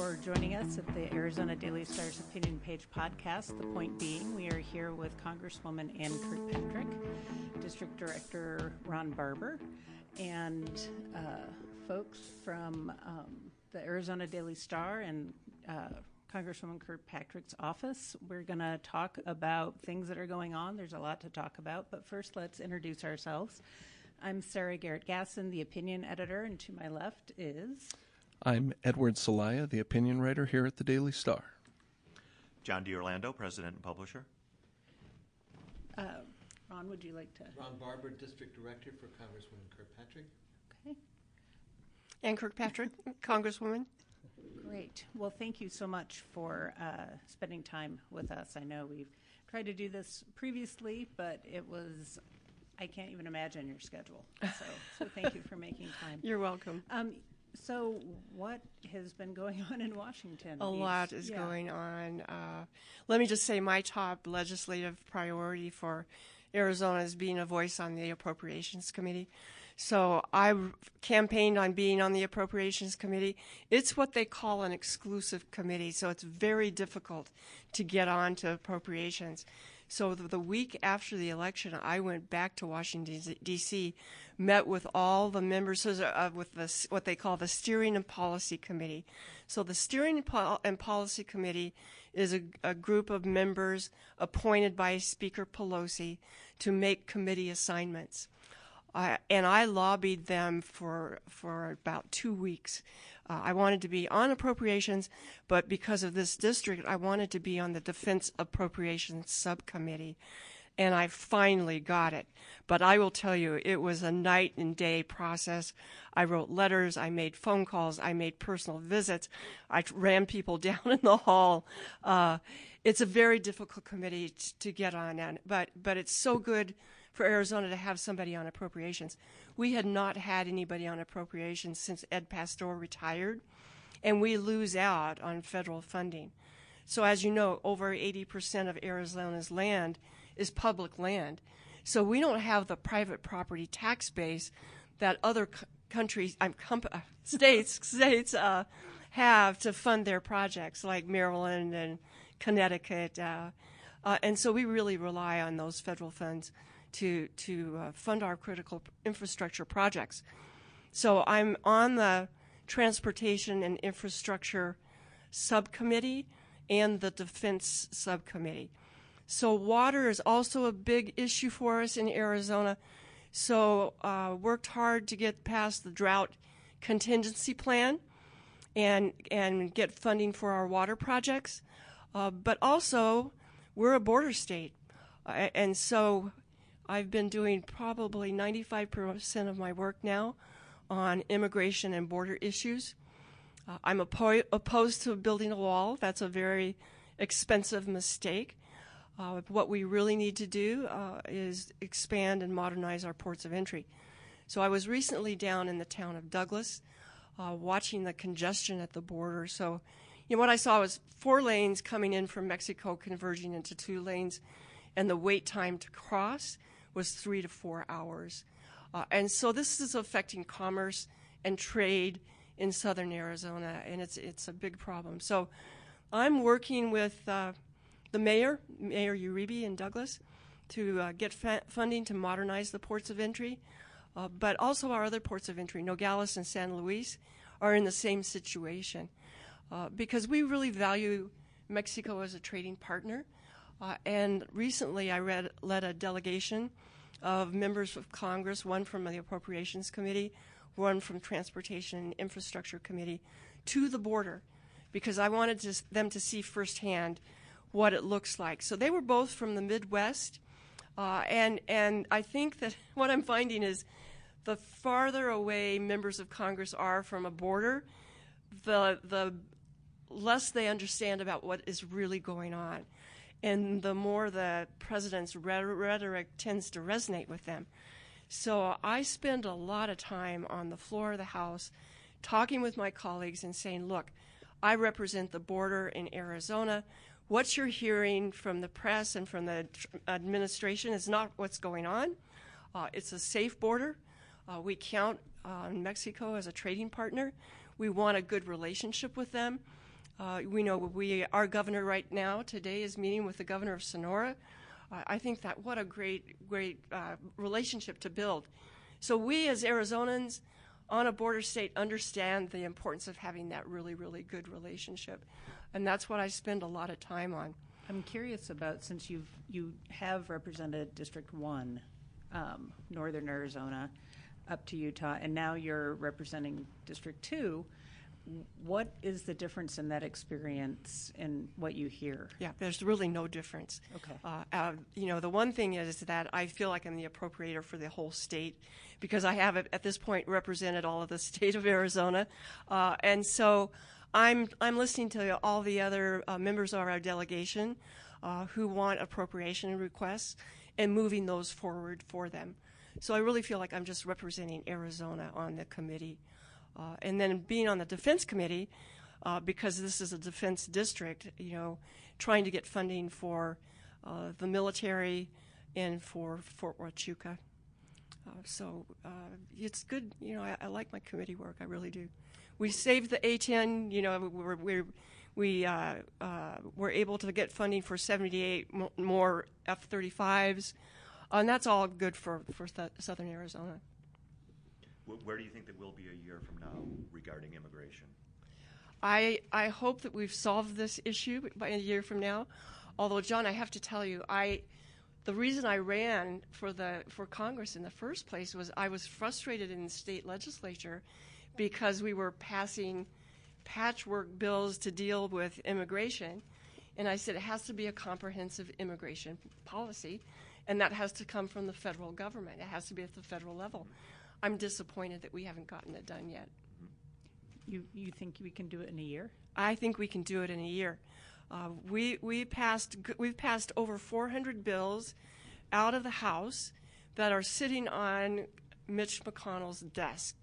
for joining us at the Arizona Daily Star's Opinion Page podcast. The point being, we are here with Congresswoman Ann Kirkpatrick, District Director Ron Barber, and uh, folks from um, the Arizona Daily Star and uh, Congresswoman Kirkpatrick's office. We're going to talk about things that are going on. There's a lot to talk about, but first, let's introduce ourselves. I'm Sarah Garrecht Gassen, the opinion editor, and to my left is. I'm Edward Celaya, the opinion writer here at the Daily Star. John D'Orlando, president and publisher. Uh, Ron, would you like to? Ron Barber, district director for Congresswoman Kirkpatrick. Okay. Ann Kirkpatrick, Congresswoman. Great. Well, thank you so much for uh, spending time with us. I know we've tried to do this previously, but it was, I can't even imagine your schedule. So, so thank you for making time. You're welcome. Um, so, what has been going on in Washington? A These- lot is yeah. going on. Uh, let me just say my top legislative priority for Arizona is being a voice on the Appropriations Committee. So I campaigned on being on the Appropriations Committee. It's what they call an exclusive committee, so it's very difficult to get on to appropriations. So the, the week after the election, I went back to Washington D.C., met with all the members uh, with the, what they call the Steering and Policy Committee. So the Steering and Policy Committee is a, a group of members appointed by Speaker Pelosi to make committee assignments. And I lobbied them for for about two weeks. Uh, I wanted to be on appropriations, but because of this district, I wanted to be on the Defense Appropriations Subcommittee, and I finally got it. But I will tell you, it was a night and day process. I wrote letters, I made phone calls, I made personal visits, I ran people down in the hall. Uh, it's a very difficult committee t- to get on, and, but but it's so good for Arizona to have somebody on appropriations. We had not had anybody on appropriations since Ed Pastor retired, and we lose out on federal funding. So, as you know, over 80% of Arizona's land is public land. So, we don't have the private property tax base that other c- countries, uh, states, states uh, have to fund their projects, like Maryland and Connecticut. Uh, uh, and so, we really rely on those federal funds to to uh, fund our critical infrastructure projects. So I'm on the transportation and infrastructure subcommittee and the defense subcommittee. So water is also a big issue for us in Arizona. So uh, worked hard to get past the drought contingency plan and and get funding for our water projects. Uh, but also, we're a border state, uh, and so I've been doing probably 95% of my work now on immigration and border issues. Uh, I'm oppo- opposed to building a wall. That's a very expensive mistake. Uh, what we really need to do uh, is expand and modernize our ports of entry. So I was recently down in the town of Douglas, uh, watching the congestion at the border. So, you know, what I saw was four lanes coming in from Mexico converging into two lanes, and the wait time to cross was three to four hours. Uh, and so this is affecting commerce and trade in southern Arizona, and it's it's a big problem. So I'm working with uh, the mayor, Mayor Uribe in Douglas, to uh, get fa- funding to modernize the ports of entry, uh, but also our other ports of entry, Nogales and San Luis, are in the same situation uh, because we really value Mexico as a trading partner. Uh, and recently, I read, led a delegation of members of Congress, one from the Appropriations Committee, one from Transportation and Infrastructure Committee, to the border because I wanted to, them to see firsthand what it looks like. So they were both from the Midwest, uh, and and I think that what I'm finding is the farther away members of Congress are from a border, the the less they understand about what is really going on, and the more the president's rhetoric tends to resonate with them. So I spend a lot of time on the floor of the House talking with my colleagues and saying, look, I represent the border in Arizona. What you're hearing from the press and from the administration is not what's going on. Uh, it's a safe border. Uh, we count on Mexico as a trading partner. We want a good relationship with them. Uh, we know we our governor right now today is meeting with the governor of Sonora. Uh, I think that what a great great uh, relationship to build. So we as Arizonans on a border state understand the importance of having that really really good relationship, and that's what I spend a lot of time on. I'm curious about since you've you have represented District One, um, Northern Arizona, up to Utah, and now you're representing District Two. What is the difference in that experience and what you hear? Yeah, there's really no difference. Okay. Uh, uh, you know, the one thing is that I feel like I'm the appropriator for the whole state because I have at this point represented all of the state of Arizona, uh, and so I'm I'm listening to all the other uh, members of our delegation uh, who want appropriation requests and moving those forward for them. So I really feel like I'm just representing Arizona on the committee. Uh, and then being on the defense committee, uh, because this is a defense district, you know, trying to get funding for uh, the military and for Fort Huachuca. Uh, so uh, it's good, you know, I, I, like my committee work, I really do. We saved the A-10, you know, we're, we're we uh, were able to get funding for 78 more F-35s, and that's all good for, for th- Southern Arizona. Where do you think that we'll be a year from now regarding immigration? I I hope that we've solved this issue by a year from now. Although, John, I have to tell you, I the reason I ran for the for Congress in the first place was I was frustrated in the state legislature because we were passing patchwork bills to deal with immigration, and I said it has to be a comprehensive immigration policy, and that has to come from the federal government. It has to be at the federal level. I'm disappointed that we haven't gotten it done yet. You you think we can do it in a year? I think we can do it in a year. Uh, we we passed we've passed over 400 bills out of the House that are sitting on Mitch McConnell's desk,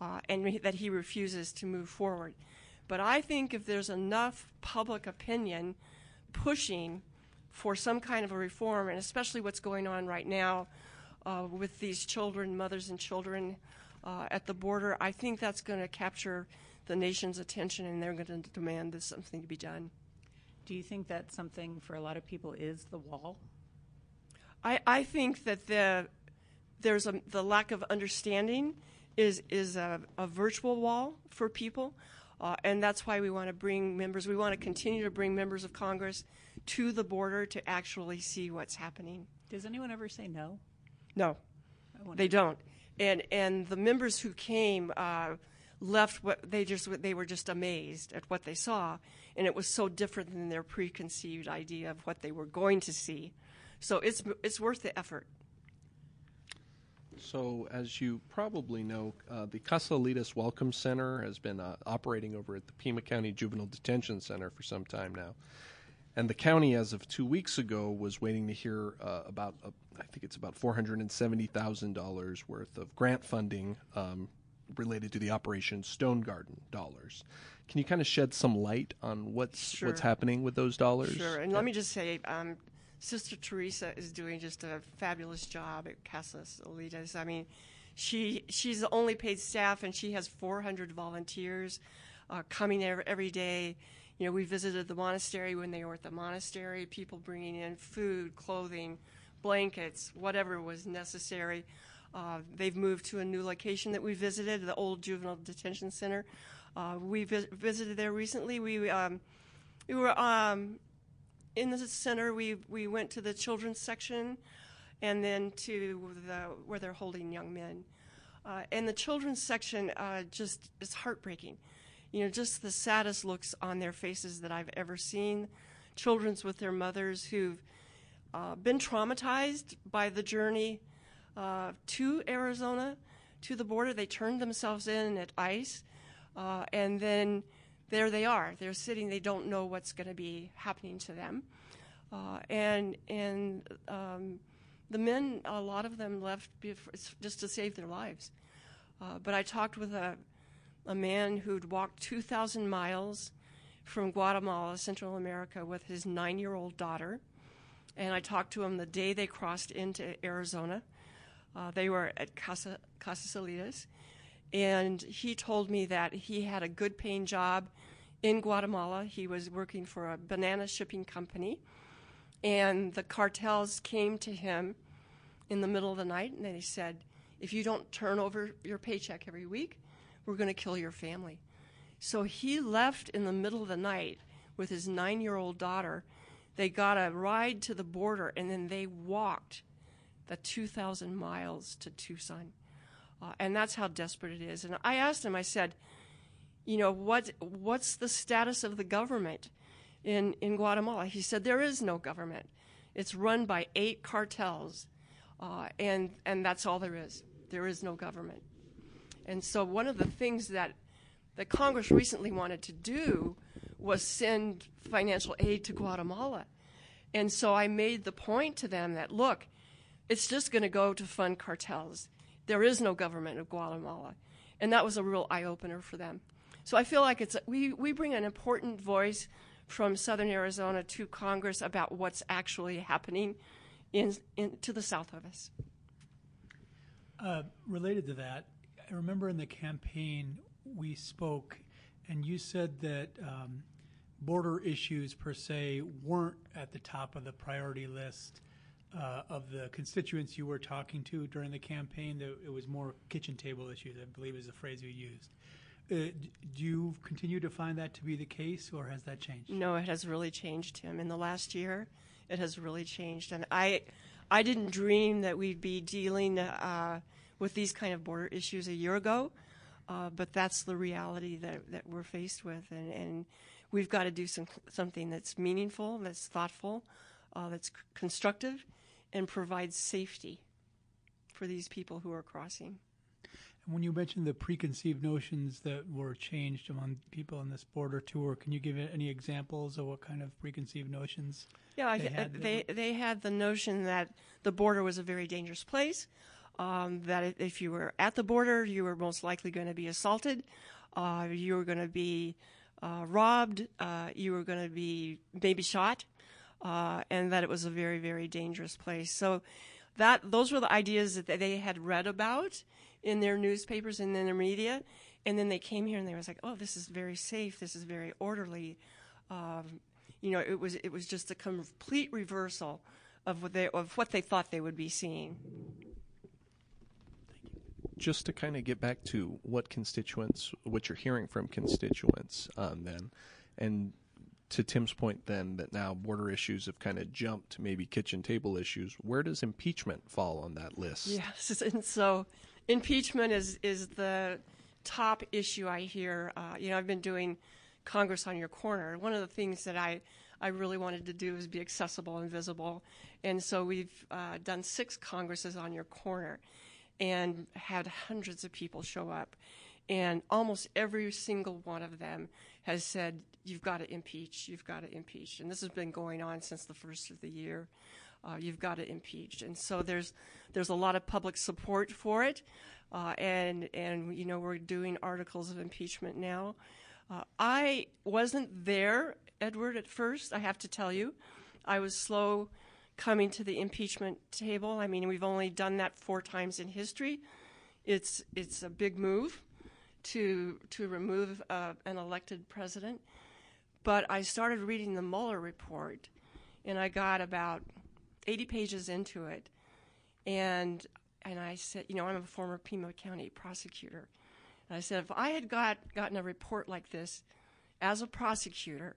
uh, and that he refuses to move forward. But I think if there's enough public opinion pushing for some kind of a reform, and especially what's going on right now uh, with these children, mothers and children uh, at the border, I think that's going to capture the nation's attention and they're going to demand that something to be done. Do you think that something for a lot of people is the wall? I, I think that the there's a, the lack of understanding is is a, a virtual wall for people, uh, and that's why we want to bring members. We want to continue to bring members of Congress to the border to actually see what's happening. Does anyone ever say no? No, they don't. And and the members who came uh, left what they just they were just amazed at what they saw, and it was so different than their preconceived idea of what they were going to see. So it's it's worth the effort. So, as you probably know, uh, the Casa Alitas Welcome Center has been uh, operating over at the Pima County Juvenile Detention Center for some time now. And the county, as of two weeks ago, was waiting to hear uh, about, uh, I think it's about $470,000 worth of grant funding um, related to the Operation Stone Garden dollars. Can you kind of shed some light on what's sure. what's happening with those dollars? Sure. And yeah. let me just say, um, Sister Teresa is doing just a fabulous job at Casa Alitas. I mean, she she's the only paid staff, and she has 400 volunteers uh, coming every day you know, we visited the monastery when they were at the monastery, people bringing in food, clothing, blankets, whatever was necessary. Uh, they've moved to a new location that we visited, the old juvenile detention center. Uh, we vi- visited there recently. We um, we were um, in the center. We we went to the children's section, and then to the where they're holding young men. Uh, and the children's section uh, just is heartbreaking you know, just the saddest looks on their faces that I've ever seen. Children's with their mothers who've uh, been traumatized by the journey uh, to Arizona, to the border. They turned themselves in at ICE, uh, and then there they are. They're sitting. They don't know what's going to be happening to them, uh, and and um, the men, a lot of them left just to save their lives. Uh, but I talked with a a man who'd walked 2,000 miles from Guatemala, Central America, with his nine year old daughter. And I talked to him the day they crossed into Arizona. Uh, they were at Casa, Casa Salinas. And he told me that he had a good paying job in Guatemala. He was working for a banana shipping company, and the cartels came to him in the middle of the night and they said, If you don't turn over your paycheck every week, we're going to kill your family. So he left in the middle of the night with his nine year old daughter. They got a ride to the border and then they walked the 2,000 miles to Tucson. Uh, and that's how desperate it is. And I asked him, I said, you know, what, what's the status of the government in, in Guatemala? He said, there is no government. It's run by eight cartels, uh, and, and that's all there is. There is no government. And so one of the things that, that Congress recently wanted to do was send financial aid to Guatemala. And so I made the point to them that, look, it's just going to go to fund cartels. There is no government of Guatemala. And that was a real eye opener for them. So I feel like it's we, we bring an important voice from southern Arizona to Congress about what's actually happening in, in to the south of us. Uh, related to that, I remember in the campaign we spoke, and you said that um, border issues per se weren't at the top of the priority list uh, of the constituents you were talking to during the campaign. It was more kitchen table issues, I believe is the phrase you used. Uh, do you continue to find that to be the case, or has that changed? No, it has really changed, Tim. In the last year, it has really changed, and I, I didn't dream that we'd be dealing uh, with these kind of border issues a year ago, uh, but that's the reality that that we're faced with, and, and we've got to do some something that's meaningful, that's thoughtful, uh, that's c- constructive, and provides safety for these people who are crossing. And when you mentioned the preconceived notions that were changed among people on this border tour, can you give any examples of what kind of preconceived notions? Yeah, they they had they, they had the notion that the border was a very dangerous place. Um, that if you were at the border, you were most likely going to be assaulted, uh, you were going to be uh, robbed, uh, you were going to be maybe shot, uh, and that it was a very very dangerous place. So that those were the ideas that they had read about in their newspapers and in their media, and then they came here and they was like, oh, this is very safe, this is very orderly. Um, you know, it was it was just a complete reversal of what they of what they thought they would be seeing. Just to kind of get back to what constituents, what you're hearing from constituents, um, then, and to Tim's point, then that now border issues have kind of jumped maybe kitchen table issues. Where does impeachment fall on that list? Yes, and so impeachment is is the top issue I hear. Uh, you know, I've been doing Congress on your corner. One of the things that I I really wanted to do is be accessible and visible, and so we've uh, done six Congresses on your corner, and had hundreds of people show up, and almost every single one of them has said, "You've got to impeach. You've got to impeach," and this has been going on since the first of the year. Uh, you've got to impeach, and so there's there's a lot of public support for it, uh, and and you know we're doing articles of impeachment now. Uh, I wasn't there, Edward, at first. I have to tell you, I was slow coming to the impeachment table. I mean, we've only done that four times in history. It's it's a big move to to remove uh, an elected president. But I started reading the Mueller report, and I got about 80 pages into it, and and I said, you know, I'm a former Pima County prosecutor, and I said, if I had got gotten a report like this as a prosecutor,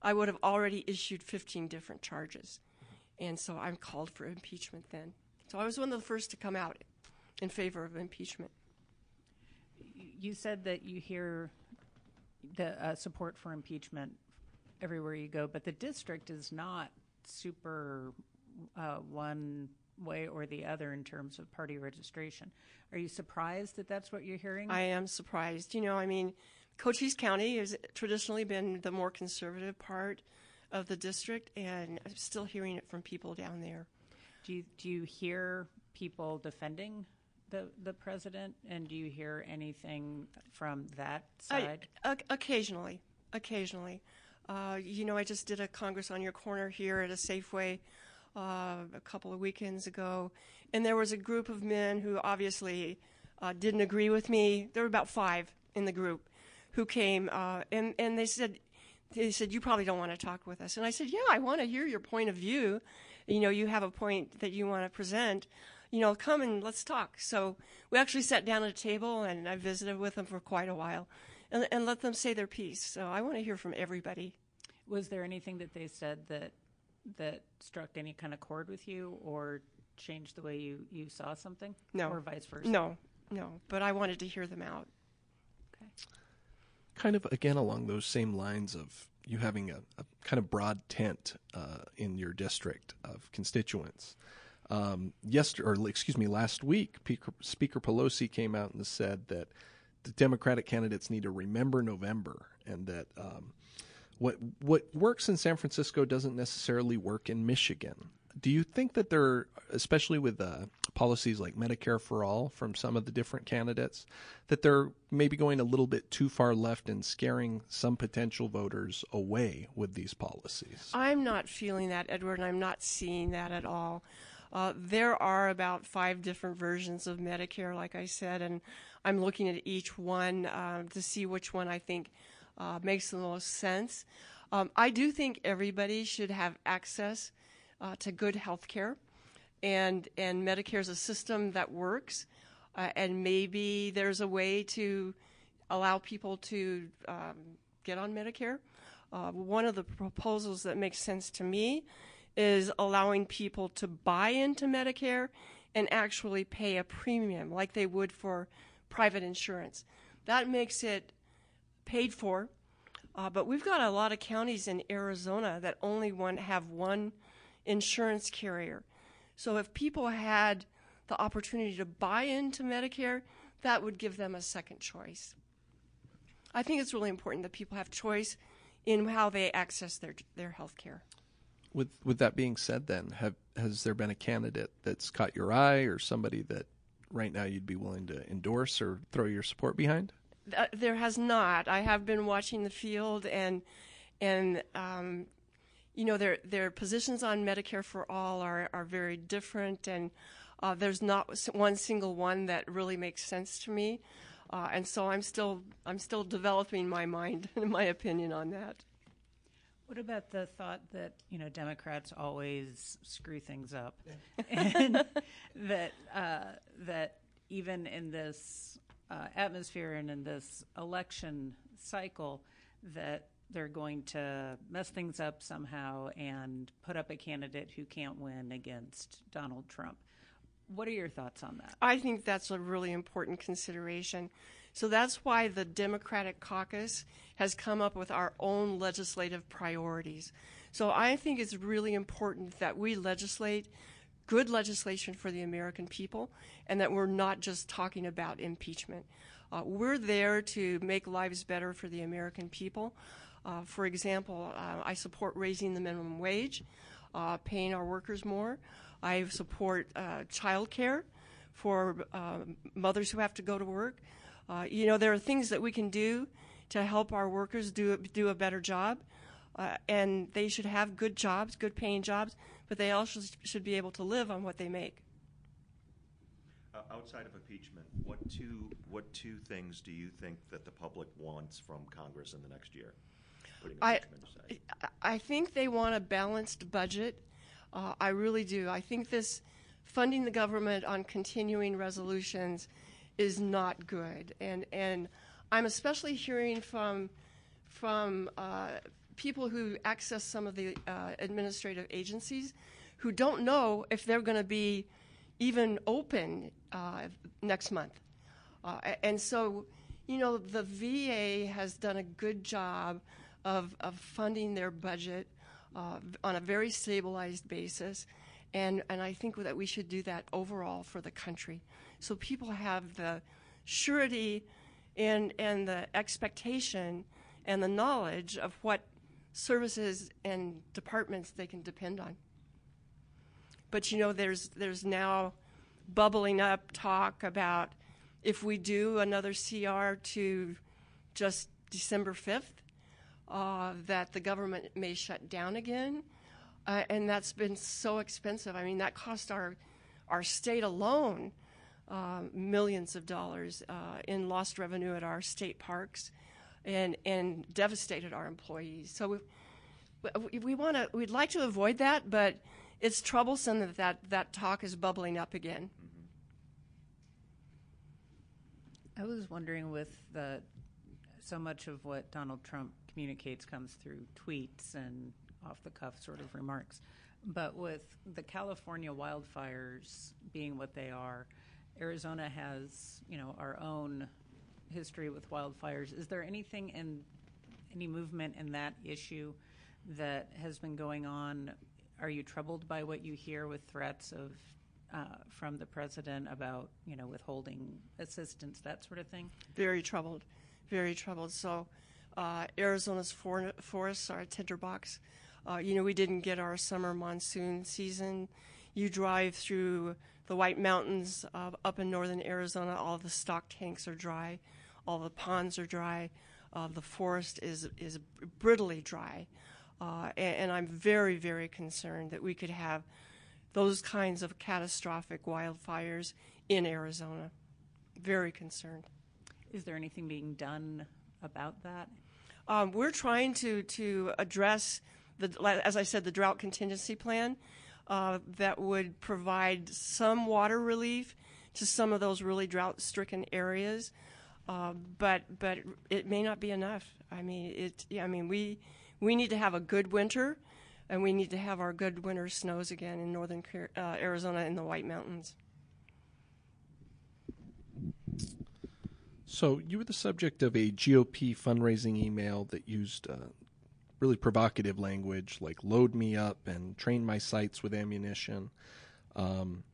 I would have already issued 15 different charges, and so I'm called for impeachment then. So I was one of the first to come out in favor of impeachment. You said that you hear the uh, support for impeachment everywhere you go, but the district is not super uh, one way or the other in terms of party registration. Are you surprised that that's what you're hearing? I am surprised. You know, I mean, Cochise County has traditionally been the more conservative part of the district, and I'm still hearing it from people down there. do you, do you hear people defending the the president, and do you hear anything from that side? I, occasionally, occasionally. Uh, you know, I just did a Congress on Your Corner here at a Safeway uh, a couple of weekends ago, and there was a group of men who obviously uh, didn't agree with me. There were about five in the group who came, uh, and and they said, they said you probably don't want to talk with us, and I said, yeah, I want to hear your point of view. You know, you have a point that you want to present. You know, come and let's talk. So we actually sat down at a table, and I visited with them for quite a while, and, and let them say their piece. So I want to hear from everybody. Was there anything that they said that that struck any kind of chord with you, or changed the way you you saw something? No. or vice versa. No, no, but I wanted to hear them out. Okay. Kind of again along those same lines of you having a, a kind of broad tent uh, in your district of constituents. Um, yesterday, or excuse me, last week, Speaker, Pelosi came out and said that the Democratic candidates need to remember November, and that um, what what works in San Francisco doesn't necessarily work in Michigan. Do you think that there, especially with uh, policies like Medicare for all from some of the different candidates, that they're maybe going a little bit too far left and scaring some potential voters away with these policies? I'm not feeling that, Edward, and I'm not seeing that at all. Uh, there are about five different versions of Medicare, like I said, and I'm looking at each one uh, to see which one I think uh, makes the most sense. Um, I do think everybody should have access uh, to good health care, and, and Medicare is a system that works, uh, and maybe there's a way to allow people to um, get on Medicare. Uh, one of the proposals that makes sense to me is allowing people to buy into Medicare and actually pay a premium like they would for private insurance. That makes it paid for. Uh, but we've got a lot of counties in Arizona that only one have one insurance carrier. So if people had the opportunity to buy into Medicare, that would give them a second choice. I think it's really important that people have choice in how they access their their health care. With with that being said, then have has there been a candidate that's caught your eye, or somebody that right now you'd be willing to endorse or throw your support behind? Uh, there has not. I have been watching the field, and and um, you know their their positions on Medicare for all are are very different, and uh, there's not one single one that really makes sense to me, uh, and so I'm still I'm still developing my mind and my opinion on that. What about the thought that you know Democrats always screw things up, and that uh, that even in this uh, atmosphere and in this election cycle, that they're going to mess things up somehow and put up a candidate who can't win against Donald Trump. What are your thoughts on that? I think that's a really important consideration. So that's why the Democratic caucus has come up with our own legislative priorities. So I think it's really important that we legislate good legislation for the American people and that we're not just talking about impeachment. Uh, we're there to make lives better for the American people. Uh, for example, uh, I support raising the minimum wage, uh, paying our workers more. I support uh, child care for uh, mothers who have to go to work. Uh, you know, there are things that we can do to help our workers do do a better job, uh, and they should have good jobs, good paying jobs, but they also should be able to live on what they make. Outside of impeachment, what two what two things do you think that the public wants from Congress in the next year? Putting I. I think they want a balanced budget. Uh, I really do. I think this funding the government on continuing resolutions is not good, and and I'm especially hearing from from uh, people who access some of the uh, administrative agencies who don't know if they're going to be even open uh, next month, uh, and so you know the VA has done a good job of of funding their budget uh, on a very stabilized basis. And, and I think that we should do that overall for the country. So people have the surety and, and the expectation and the knowledge of what services and departments they can depend on. But you know, there's, there's now bubbling up talk about if we do another CR to just December 5th, uh, that the government may shut down again. Uh, and that's been so expensive. I mean, that cost our, our state alone uh, millions of dollars uh, in lost revenue at our state parks. and and devastated our employees. So we, we want to we'd like to avoid that, but it's troublesome that that, that talk is bubbling up again. I was wondering with the so much of what Donald Trump communicates comes through tweets and off the cuff sort of remarks. But with the California wildfires being what they are, Arizona has, you know, our own history with wildfires. Is there anything in any movement in that issue that has been going on? Are you troubled by what you hear with threats of uh, from the president about, you know, withholding assistance, that sort of thing? Very troubled, very troubled. So, uh, Arizona's for- forests are a tinderbox. Uh, you know, we didn't get our summer monsoon season. You drive through the White Mountains uh, up in northern Arizona, all the stock tanks are dry, all the ponds are dry, uh, the forest is is brittly dry, uh, and, and I'm very very concerned that we could have those kinds of catastrophic wildfires in Arizona. Very concerned. Is there anything being done about that? Um, we're trying to to address the, as I said, the drought contingency plan uh, that would provide some water relief to some of those really drought-stricken areas. Uh, but but it may not be enough. I mean, it. I mean, we we need to have a good winter and we need to have our good winter snows again in northern uh, Arizona in the White Mountains. So, you were the subject of a GOP fundraising email that used uh, really provocative language like load me up and train my sights with ammunition. Um,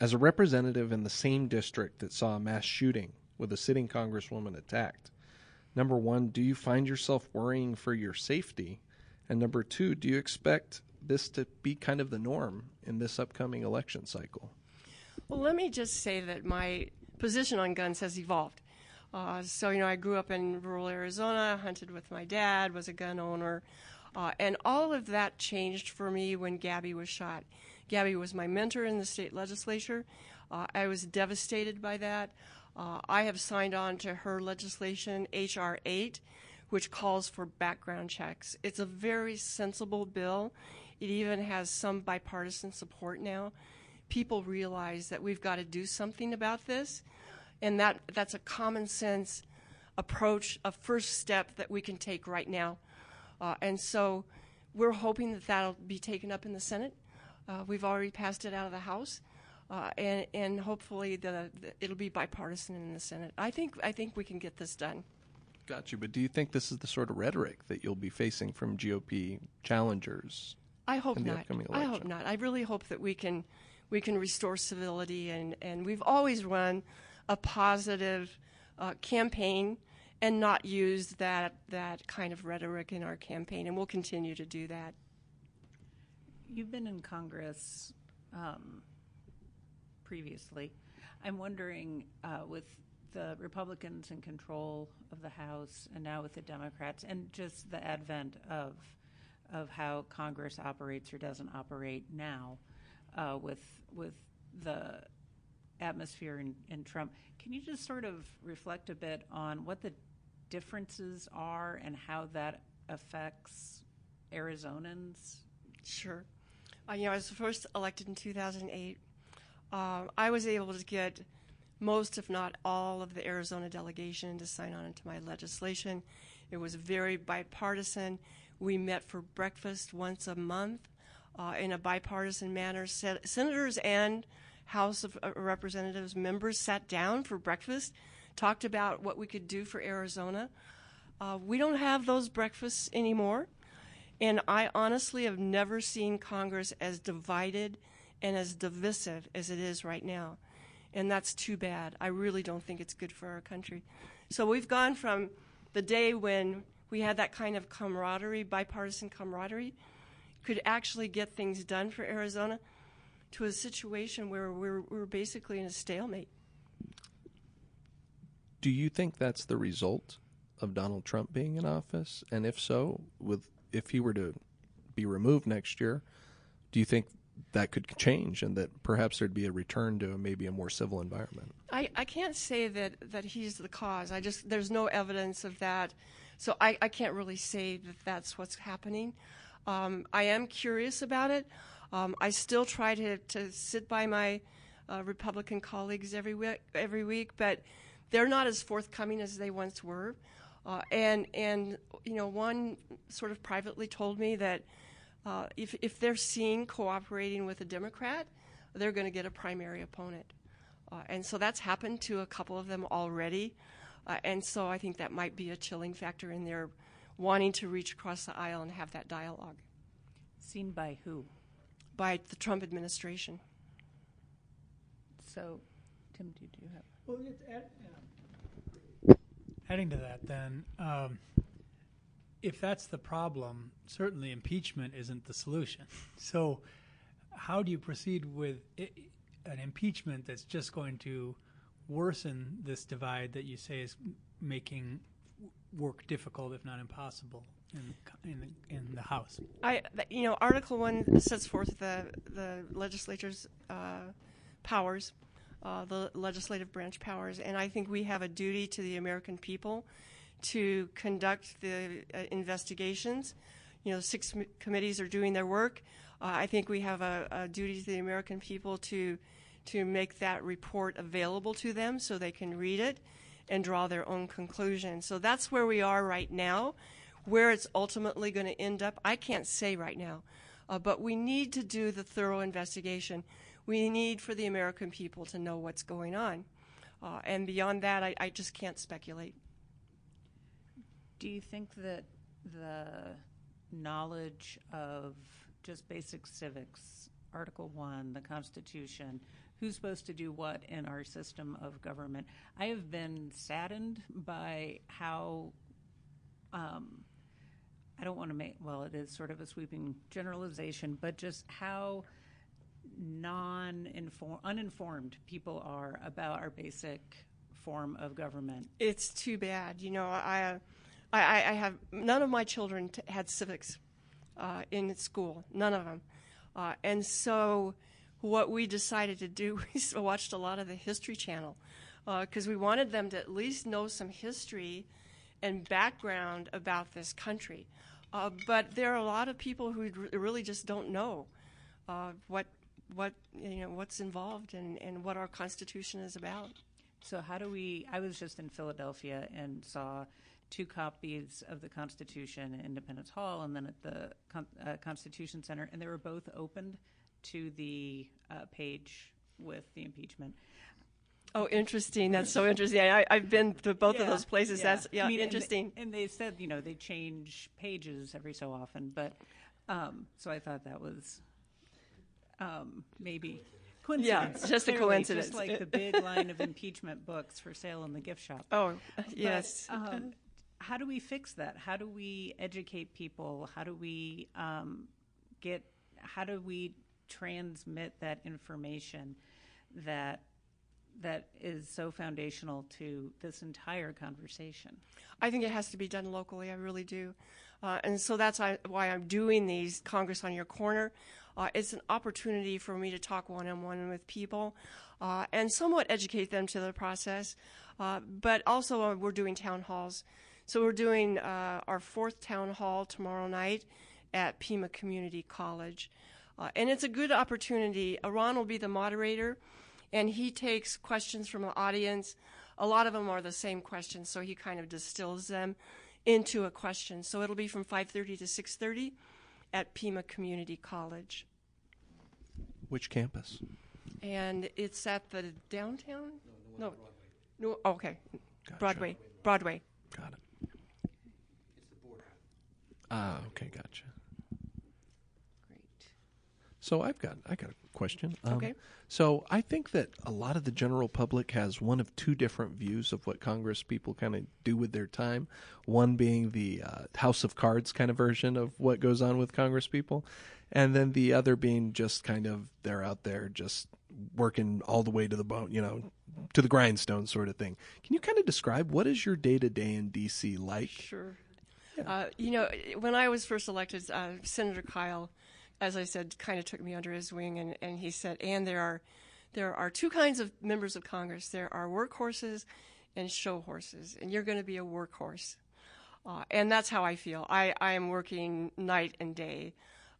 as a representative in the same district that saw a mass shooting with a sitting congresswoman attacked, number one, do you find yourself worrying for your safety? And number two, do you expect this to be kind of the norm in this upcoming election cycle? Well, let me just say that my position on guns has evolved. Uh, so, you know, I grew up in rural Arizona, hunted with my dad, was a gun owner, uh, and all of that changed for me when Gabby was shot. Gabby was my mentor in the state legislature. Uh, I was devastated by that. Uh, I have signed on to her legislation, H.R. 8, which calls for background checks. It's a very sensible bill. It even has some bipartisan support now. People realize that we've got to do something about this, and that that's a common sense approach, a first step that we can take right now. Uh, and so we're hoping that that'll be taken up in the Senate. Uh, we've already passed it out of the House. Uh, and, and hopefully the, the, it'll be bipartisan in the Senate. I think I think we can get this done. Got you. But do you think this is the sort of rhetoric that you'll be facing from GOP challengers? I hope not. I hope not. I really hope that we can we can restore civility and and we've always run a positive uh, campaign and not use that that kind of rhetoric in our campaign, and we'll continue to do that. You've been in Congress um, previously. I'm wondering, uh, with the Republicans in control of the House and now with the Democrats, and just the advent of of how Congress operates or doesn't operate now, uh, with with the atmosphere in, in Trump. Can you just sort of reflect a bit on what the differences are and how that affects Arizonans? Sure. Uh, you know, I was first elected in 2008. Uh, I was able to get most, if not all, of the Arizona delegation to sign on to my legislation. It was very bipartisan. We met for breakfast once a month uh, in a bipartisan manner. Sen- senators and House of uh, Representatives members sat down for breakfast, talked about what we could do for Arizona. Uh, we don't have those breakfasts anymore. And I honestly have never seen Congress as divided and as divisive as it is right now and that's too bad. I really don't think it's good for our country. So we've gone from the day when we had that kind of camaraderie, bipartisan camaraderie, could actually get things done for Arizona, to a situation where we're, we're basically in a stalemate. Do you think that's the result of Donald Trump being in office? And if so, with if he were to be removed next year, do you think that could change and that perhaps there'd be a return to maybe a more civil environment. I, I can't say that, that he's the cause. I just there's no evidence of that So I, I can't really say that that's what's happening. Um, I am curious about it. Um, I still try to, to sit by my uh, Republican colleagues every week, every week, but they're not as forthcoming as they once were. Uh, and and you know, one sort of privately told me that uh, if if they're seen cooperating with a Democrat, they're going to get a primary opponent. Uh, and so that's happened to a couple of them already. Uh, and so I think that might be a chilling factor in their wanting to reach across the aisle and have that dialogue Seen by who? By the Trump administration. So, Tim, do you have? Well, it- add- yeah. adding to that, then, um, if that's the problem, certainly impeachment isn't the solution. So, how do you proceed with i an impeachment that's just going to worsen this divide that you say is making work difficult, if not impossible, in the, in in the House? I, you know, Article One sets forth the the legislature's uh, powers, uh, the legislative branch powers, and I think we have a duty to the American people to conduct the uh, investigations. You know, six m- committees are doing their work. Uh, I think we have a, a duty to the American people to to make that report available to them so they can read it and draw their own conclusions. So that's where we are right now. Where it's ultimately going to end up, I can't say right now. Uh, but we need to do the thorough investigation. We need for the American people to know what's going on. Uh, and beyond that, I, I just can't speculate. Do you think that the knowledge of just basic civics, Article 1, the Constitution, who's supposed to do what in our system of government? I have been saddened by how. Um, I don't want to make, well, it is sort of a sweeping generalization, but just how non uninformed people are about our basic form of government. It's too bad. You know, I, I, I have none of my children t- had civics uh, in school, none of them, uh, and so what we decided to do we watched a lot of the History Channel because we wanted them to at least know some history and background about this country. Uh, but there are a lot of people who really just don't know uh, what what you know what's involved and, and what our Constitution is about. So how do we? I was just in Philadelphia and saw two copies of the Constitution at Independence Hall and then at the Con- uh, Constitution Center, and they were both opened to the uh, page with the impeachment. Oh, interesting. That's so interesting. I, I've been to both of those places. That's yeah, I mean, and they- interesting. And they, said, you know, they change pages every so often, but um, so I thought that was um, maybe coincidence. just a coincidence. Just like the big line of impeachment books for sale in the gift shop. oh, yes. But, um, how do we fix that? How do we educate people? How do we um, get? How do we transmit that information that that is so foundational to this entire conversation? I think it has to be done locally. I really do. Uh, and so that's why I'm doing these Congress on Your Corner. Uh, it's an opportunity for me to talk one on one with people uh, and somewhat educate them to the process. Uh, but also, uh, we're doing town halls. So, we're doing uh, our fourth town hall tomorrow night at Pima Community College. And it's a good opportunity. Ron will be the moderator, and he takes questions from the audience. A lot of them are the same questions, so he kind of distills them into a question. So it'll be from 5:30 to 6:30 at Pima Community College, Which campus? and it's at the downtown. No, no, okay, Gotcha. Broadway, Broadway. Got it. It's the border. Ah, okay, gotcha. So I've got I got a question. Um, Okay. So I think that a lot of the general public has one of two different views of what Congress people kind of do with their time. One being the uh, House of Cards kind of version of what goes on with Congress people, and then the other being just kind of they're out there just working all the way to the bone, you know, to the grindstone sort of thing. Can you kind of describe what is your day to day in D.C. like? Sure. Uh, you know, when I was first elected, uh, Senator Kyl, as I said, kind of took me under his wing, and, and he said, "And there are there are two kinds of members of Congress. There are workhorses and show horses, and you're going to be a workhorse." Uh, and that's how I feel. I, I am working night and day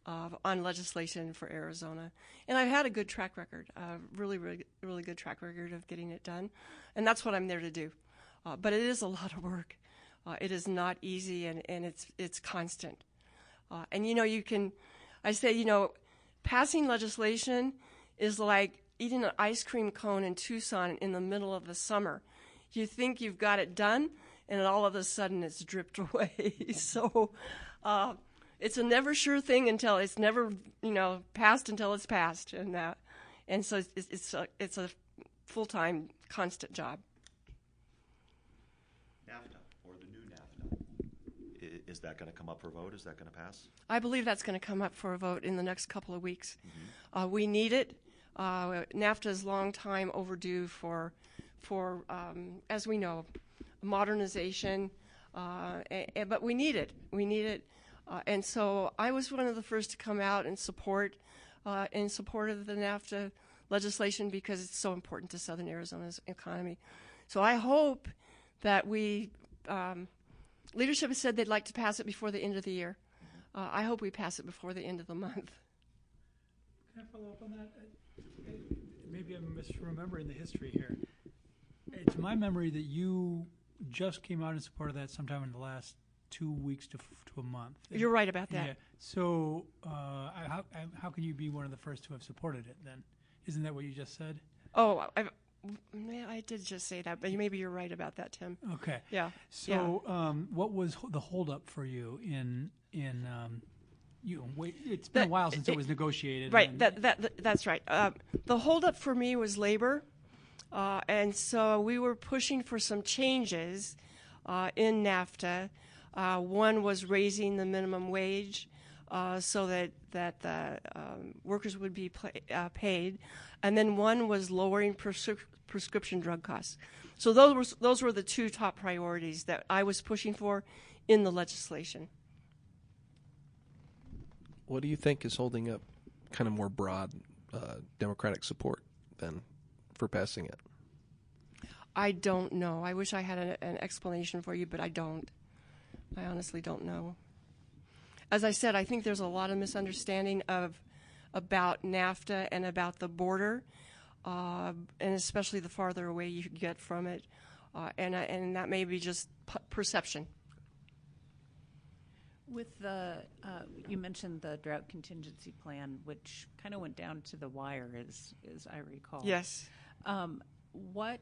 uh, on legislation for Arizona. And I've had a good track record, uh, really, really, really good track record of getting it done. And that's what I'm there to do. Uh, but it is a lot of work. Uh, it is not easy and, and it's, it's constant. Uh, and you know, you can, I say, you know, passing legislation is like eating an ice cream cone in Tucson in the middle of the summer. You think you've got it done, and all of a sudden it's dripped away. so uh, it's a never sure thing until it's never, you know, passed until it's passed, and that, and so it's it's a, it's a full time, constant job. NAFTA, or the new NAFTA, I- is that going to come up for a vote? Is that going to pass? I believe that's going to come up for a vote in the next couple of weeks. Uh, we need it. Uh, NAFTA is long time overdue for, for um, as we know, modernization. Uh, a- a- but we need it. We need it. Uh, and so I was one of the first to come out and support, uh, in support of the NAFTA legislation because it's so important to Southern Arizona's economy. So I hope that we, um, leadership has said they'd like to pass it before the end of the year. Uh, I hope we pass it before the end of the month. Can I follow up on that? Uh, Maybe I'm misremembering the history here. It's my memory that you just came out in support of that sometime in the last two weeks to, f- to a month. You're right about that. Yeah. So, uh, I- how, I- how can you be one of the first to have supported it then? Isn't that what you just said? Oh, I've, I did just say that, but maybe you're right about that, Tim. Okay. Yeah. So, um, what was the holdup for you in in um, you? Wait, it's been a while since it, it- was negotiated. Right. and- That, that, that that's right. Uh, the holdup for me was labor, uh, and so we were pushing for some changes uh, in NAFTA. Uh, one was raising the minimum wage uh, so that that the um, workers would be pla uh, paid, and then one was lowering prescrip- prescription drug costs. So those were those were the two top priorities that I was pushing for in the legislation. What do you think is holding up kind of more broad uh, Democratic support then for passing it? I don't know. I wish I had an explanation for you, but I don't. I honestly don't know. As I said, I think there's a lot of misunderstanding of about NAFTA and about the border, uh, and especially the farther away you get from it, uh, and uh, and that may be just p- perception. With the, uh, you mentioned the drought contingency plan, which kind of went down to the wire, as as I recall. Yes. Um, what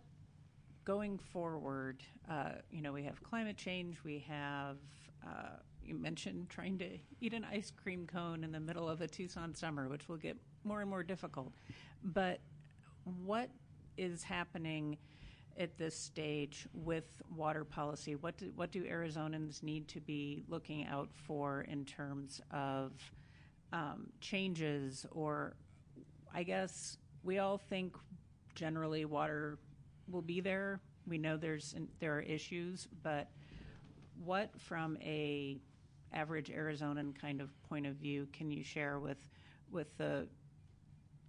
going forward? Uh, you know, we have climate change. We have uh, you mentioned trying to eat an ice cream cone in the middle of a Tucson summer, which will get more and more difficult. But what is happening at this stage with water policy? What do, what do Arizonans need to be looking out for in terms of um, changes or I guess we all think generally water will be there. We know there's there are issues, but what from a average Arizonan kind of point of view can you share with with the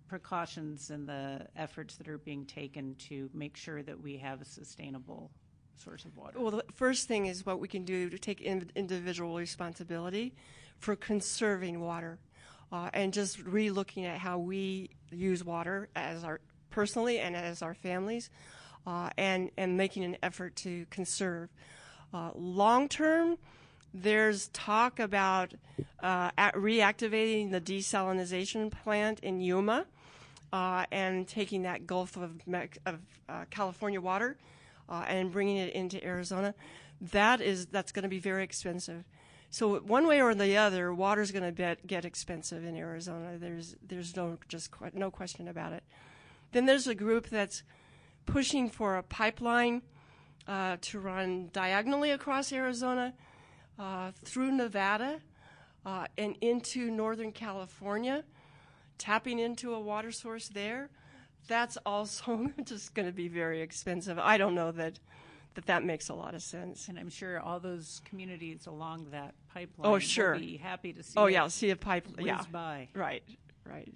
precautions and the efforts that are being taken to make sure that we have a sustainable source of water? Well, the first thing is what we can do to take in, individual responsibility for conserving water, uh, and just re-looking at how we use water as our personally and as our families, uh, and and making an effort to conserve. Uh, long term, there's talk about uh, at reactivating the desalinization plant in Yuma uh, and taking that Gulf of, of uh, California water uh, and bringing it into Arizona. That is that's going to be very expensive. So one way or the other, water's going to get expensive in Arizona. There's there's no just que- no question about it. Then there's a group that's pushing for a pipeline uh, to run diagonally across Arizona uh, through Nevada uh, and into Northern California, tapping into a water source there. That's also just going to be very expensive. I don't know that that that makes a lot of sense. And I'm sure all those communities along that pipeline Oh, sure. will be happy to see Oh yeah, see a pipe. whiz Yeah, by. right, right.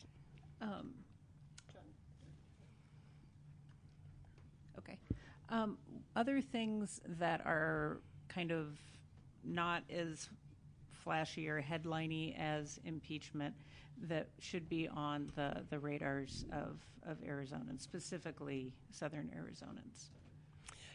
Um, okay. Um, other things that are kind of not as flashy or headliney as impeachment that should be on the, the radars of, of Arizonans, specifically Southern Arizonans?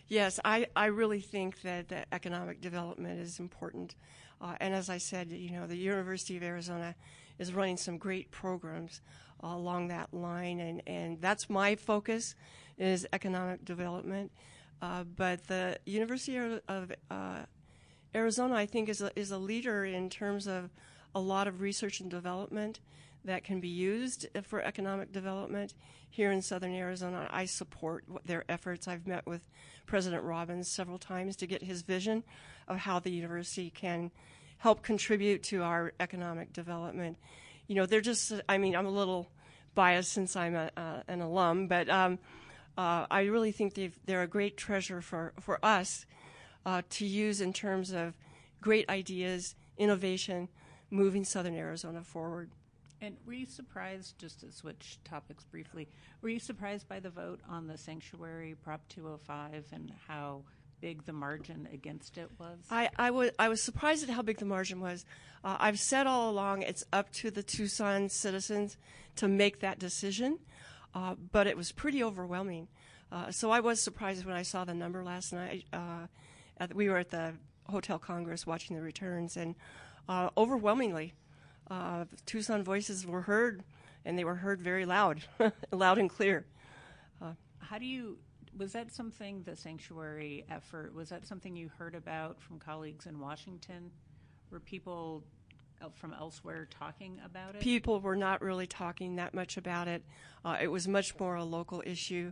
Yes, I, I really think that, that economic development is important. Uh, and as I said, you know, the University of Arizona is running some great programs uh, along that line, and, and that's my focus is economic development. Uh, but the University of, uh, Arizona, I think, is a, is a leader in terms of a lot of research and development that can be used for economic development here in southern Arizona. I support their efforts. I've met with President Robbins several times to get his vision of how the university can help contribute to our economic development. You know, they're just, I mean, I'm a little biased since I'm a, uh, an alum, but um, uh, I really think they're a great treasure for, for us uh, to use in terms of great ideas, innovation, moving southern Arizona forward. And were you surprised, just to switch topics briefly, were you surprised by the vote on the sanctuary Prop 205 and how big the margin against it was? I, I, was, I was surprised at how big the margin was. Uh, I've said all along it's up to the Tucson citizens to make that decision, uh, but it was pretty overwhelming. Uh, so I was surprised when I saw the number last night. At, we were at the Hotel Congress watching the returns, and uh, overwhelmingly, uh, Tucson voices were heard, and they were heard very loud, loud and clear. Uh, How do you? Was that something the sanctuary effort? Was that something you heard about from colleagues in Washington? Were people from elsewhere talking about it? People were not really talking that much about it. Uh, it was much more a local issue,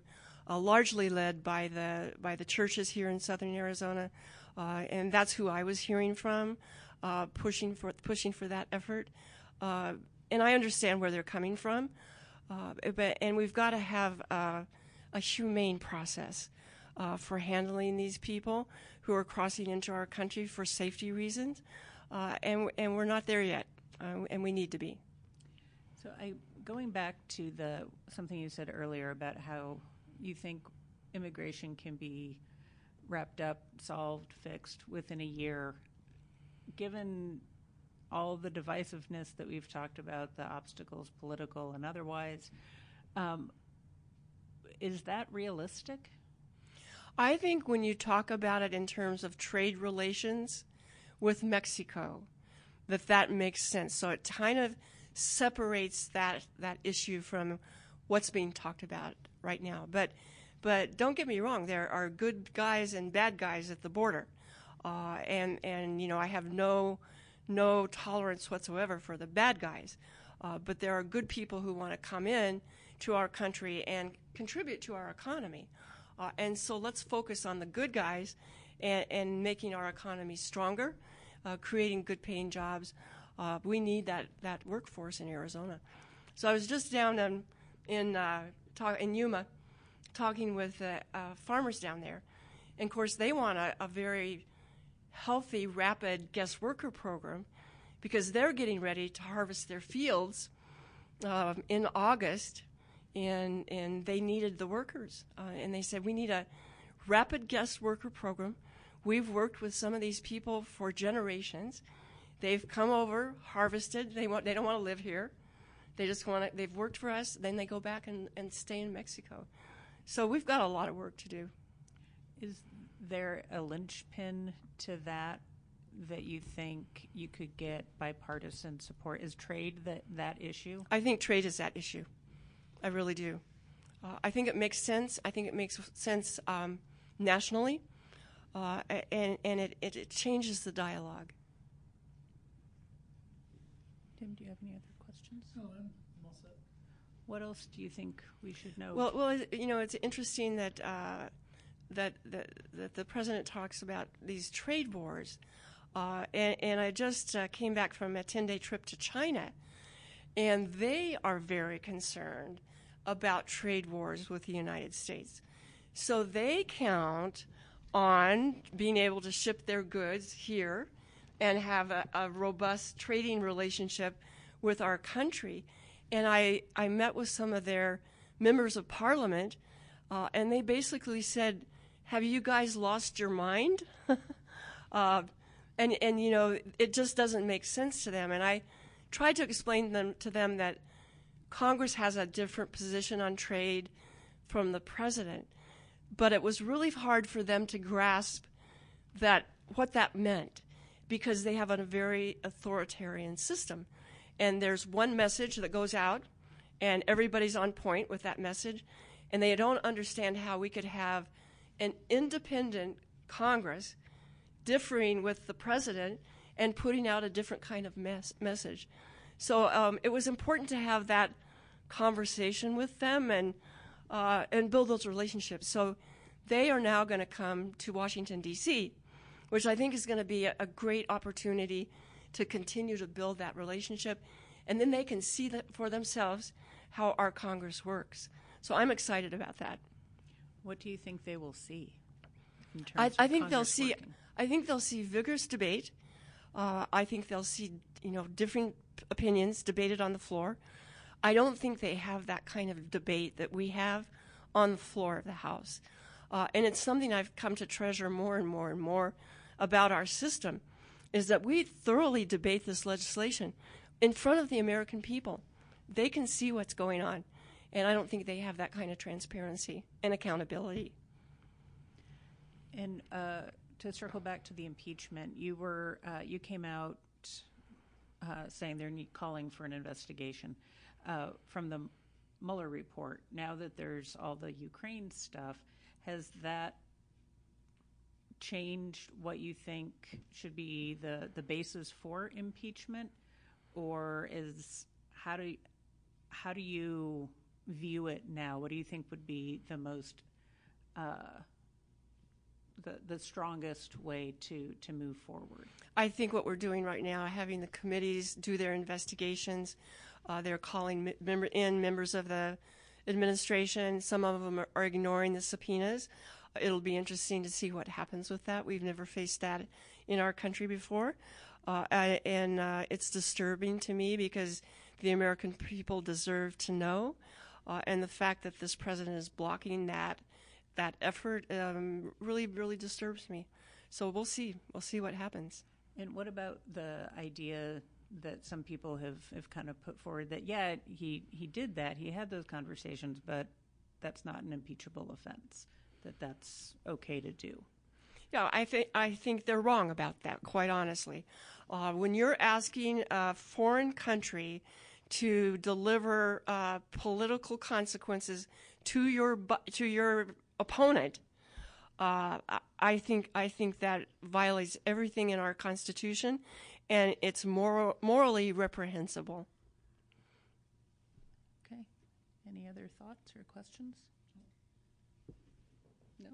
uh, largely led by the by the churches here in Southern Arizona, uh, and that's who I was hearing from uh, pushing for pushing for that effort. Uh, and I understand where they're coming from, uh, but and we've got to have uh, a humane process for handling these people who are crossing into our country for safety reasons, and and we're not there yet, and we need to be. So I going back to the something you said earlier about how you think immigration can be wrapped up, solved, fixed within a year given all the divisiveness that we've talked about, the obstacles, political and otherwise, um, is that realistic? I think when you talk about it in terms of trade relations with Mexico, that that makes sense. So it kind of separates that that issue from what's being talked about right now. But but don't get me wrong, there are good guys and bad guys at the border. Uh, and and you know I have no no tolerance whatsoever for the bad guys, uh, but there are good people who want to come in to our country and contribute to our economy, uh, and so let's focus on the good guys and, and making our economy stronger, uh, creating good paying jobs. Uh, we need that that workforce in Arizona. So I was just down in in, uh, talk, in Yuma, talking with farmers down there, and of course they want a, a very healthy, rapid guest worker program because they're getting ready to harvest their fields um, in August, and and they needed the workers, uh, and they said we need a rapid guest worker program. We've worked with some of these people for generations. They've come over, harvested. They want they don't want to live here. They just want to. They've worked for us. Then they go back and, and stay in Mexico. So we've got a lot of work to do. Is there a linchpin to that that you think you could get bipartisan support? Is trade that, that issue? I think trade is that issue. I really do. Uh, I think it makes sense. I think it makes sense um, nationally, uh, and, and it, it, it, changes the dialogue. Tim, do you have any other questions? No, I'm all set. What else do you think we should know? Well, well, you know, it's interesting that uh, that, that, that the president talks about these trade wars. Uh, and, and, I just uh, came back from a 10 day trip to China, and they are very concerned about trade wars with the United States. So they count on being able to ship their goods here and have a, a robust trading relationship with our country. And I, I met with some of their members of parliament, uh, and they basically said, have you guys lost your mind? uh, and and you know it just doesn't make sense to them. And I tried to explain them to them that Congress has a different position on trade from the president, but it was really hard for them to grasp that what that meant because they have a very authoritarian system. And there's one message that goes out, and everybody's on point with that message, and they don't understand how we could have an independent Congress differing with the president and putting out a different kind of mes- message. So um, it was important to have that conversation with them and uh, and build those relationships. So they are now going to come to Washington D.C., which I think is going to be a, a great opportunity to continue to build that relationship, and then they can see that for themselves how our Congress works. So I'm excited about that. What do you think they will see? I, I think they'll see. working? I think they'll see vigorous debate. Uh, I think they'll see, you know, different opinions debated on the floor. I don't think they have that kind of debate that we have on the floor of the House, uh, and it's something I've come to treasure more and more and more about our system, is that we thoroughly debate this legislation in front of the American people. They can see what's going on, and I don't think they have that kind of transparency and accountability. And uh, to circle back to the impeachment, you were uh, you came out uh, saying they're calling for an investigation uh, from the Mueller report. Now that there's all the Ukraine stuff, has that changed what you think should be the the basis for impeachment, or is how do how do you view it now? What do you think would be the most uh, the, the strongest way to, to move forward. I think what we're doing right now, having the committees do their investigations, uh, they're calling me- member, in members of the administration. Some of them are, ignoring the subpoenas. It'll be interesting to see what happens with that. We've never faced that in our country before. Uh, and uh, it's disturbing to me because the American people deserve to know. Uh, and the fact that this president is blocking that that effort um, really, really disturbs me. So we'll see. We'll see what happens. And what about the idea that some people have, have kind of put forward that, yeah, he, he did that, he had those conversations, but that's not an impeachable offense, that that's okay to do? Yeah, I think I think they're wrong about that. Quite honestly, uh, when you're asking a foreign country to deliver uh, political consequences to your to your opponent, uh, I think I think that violates everything in our constitution, and it's moral, morally reprehensible. Okay. Any other thoughts or questions? No?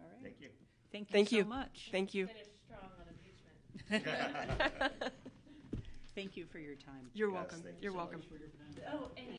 All right. Thank you. Thank you Thank so you. much. Thank you. Thank you for your time. You're welcome. thank you You're so welcome. much. Oh, and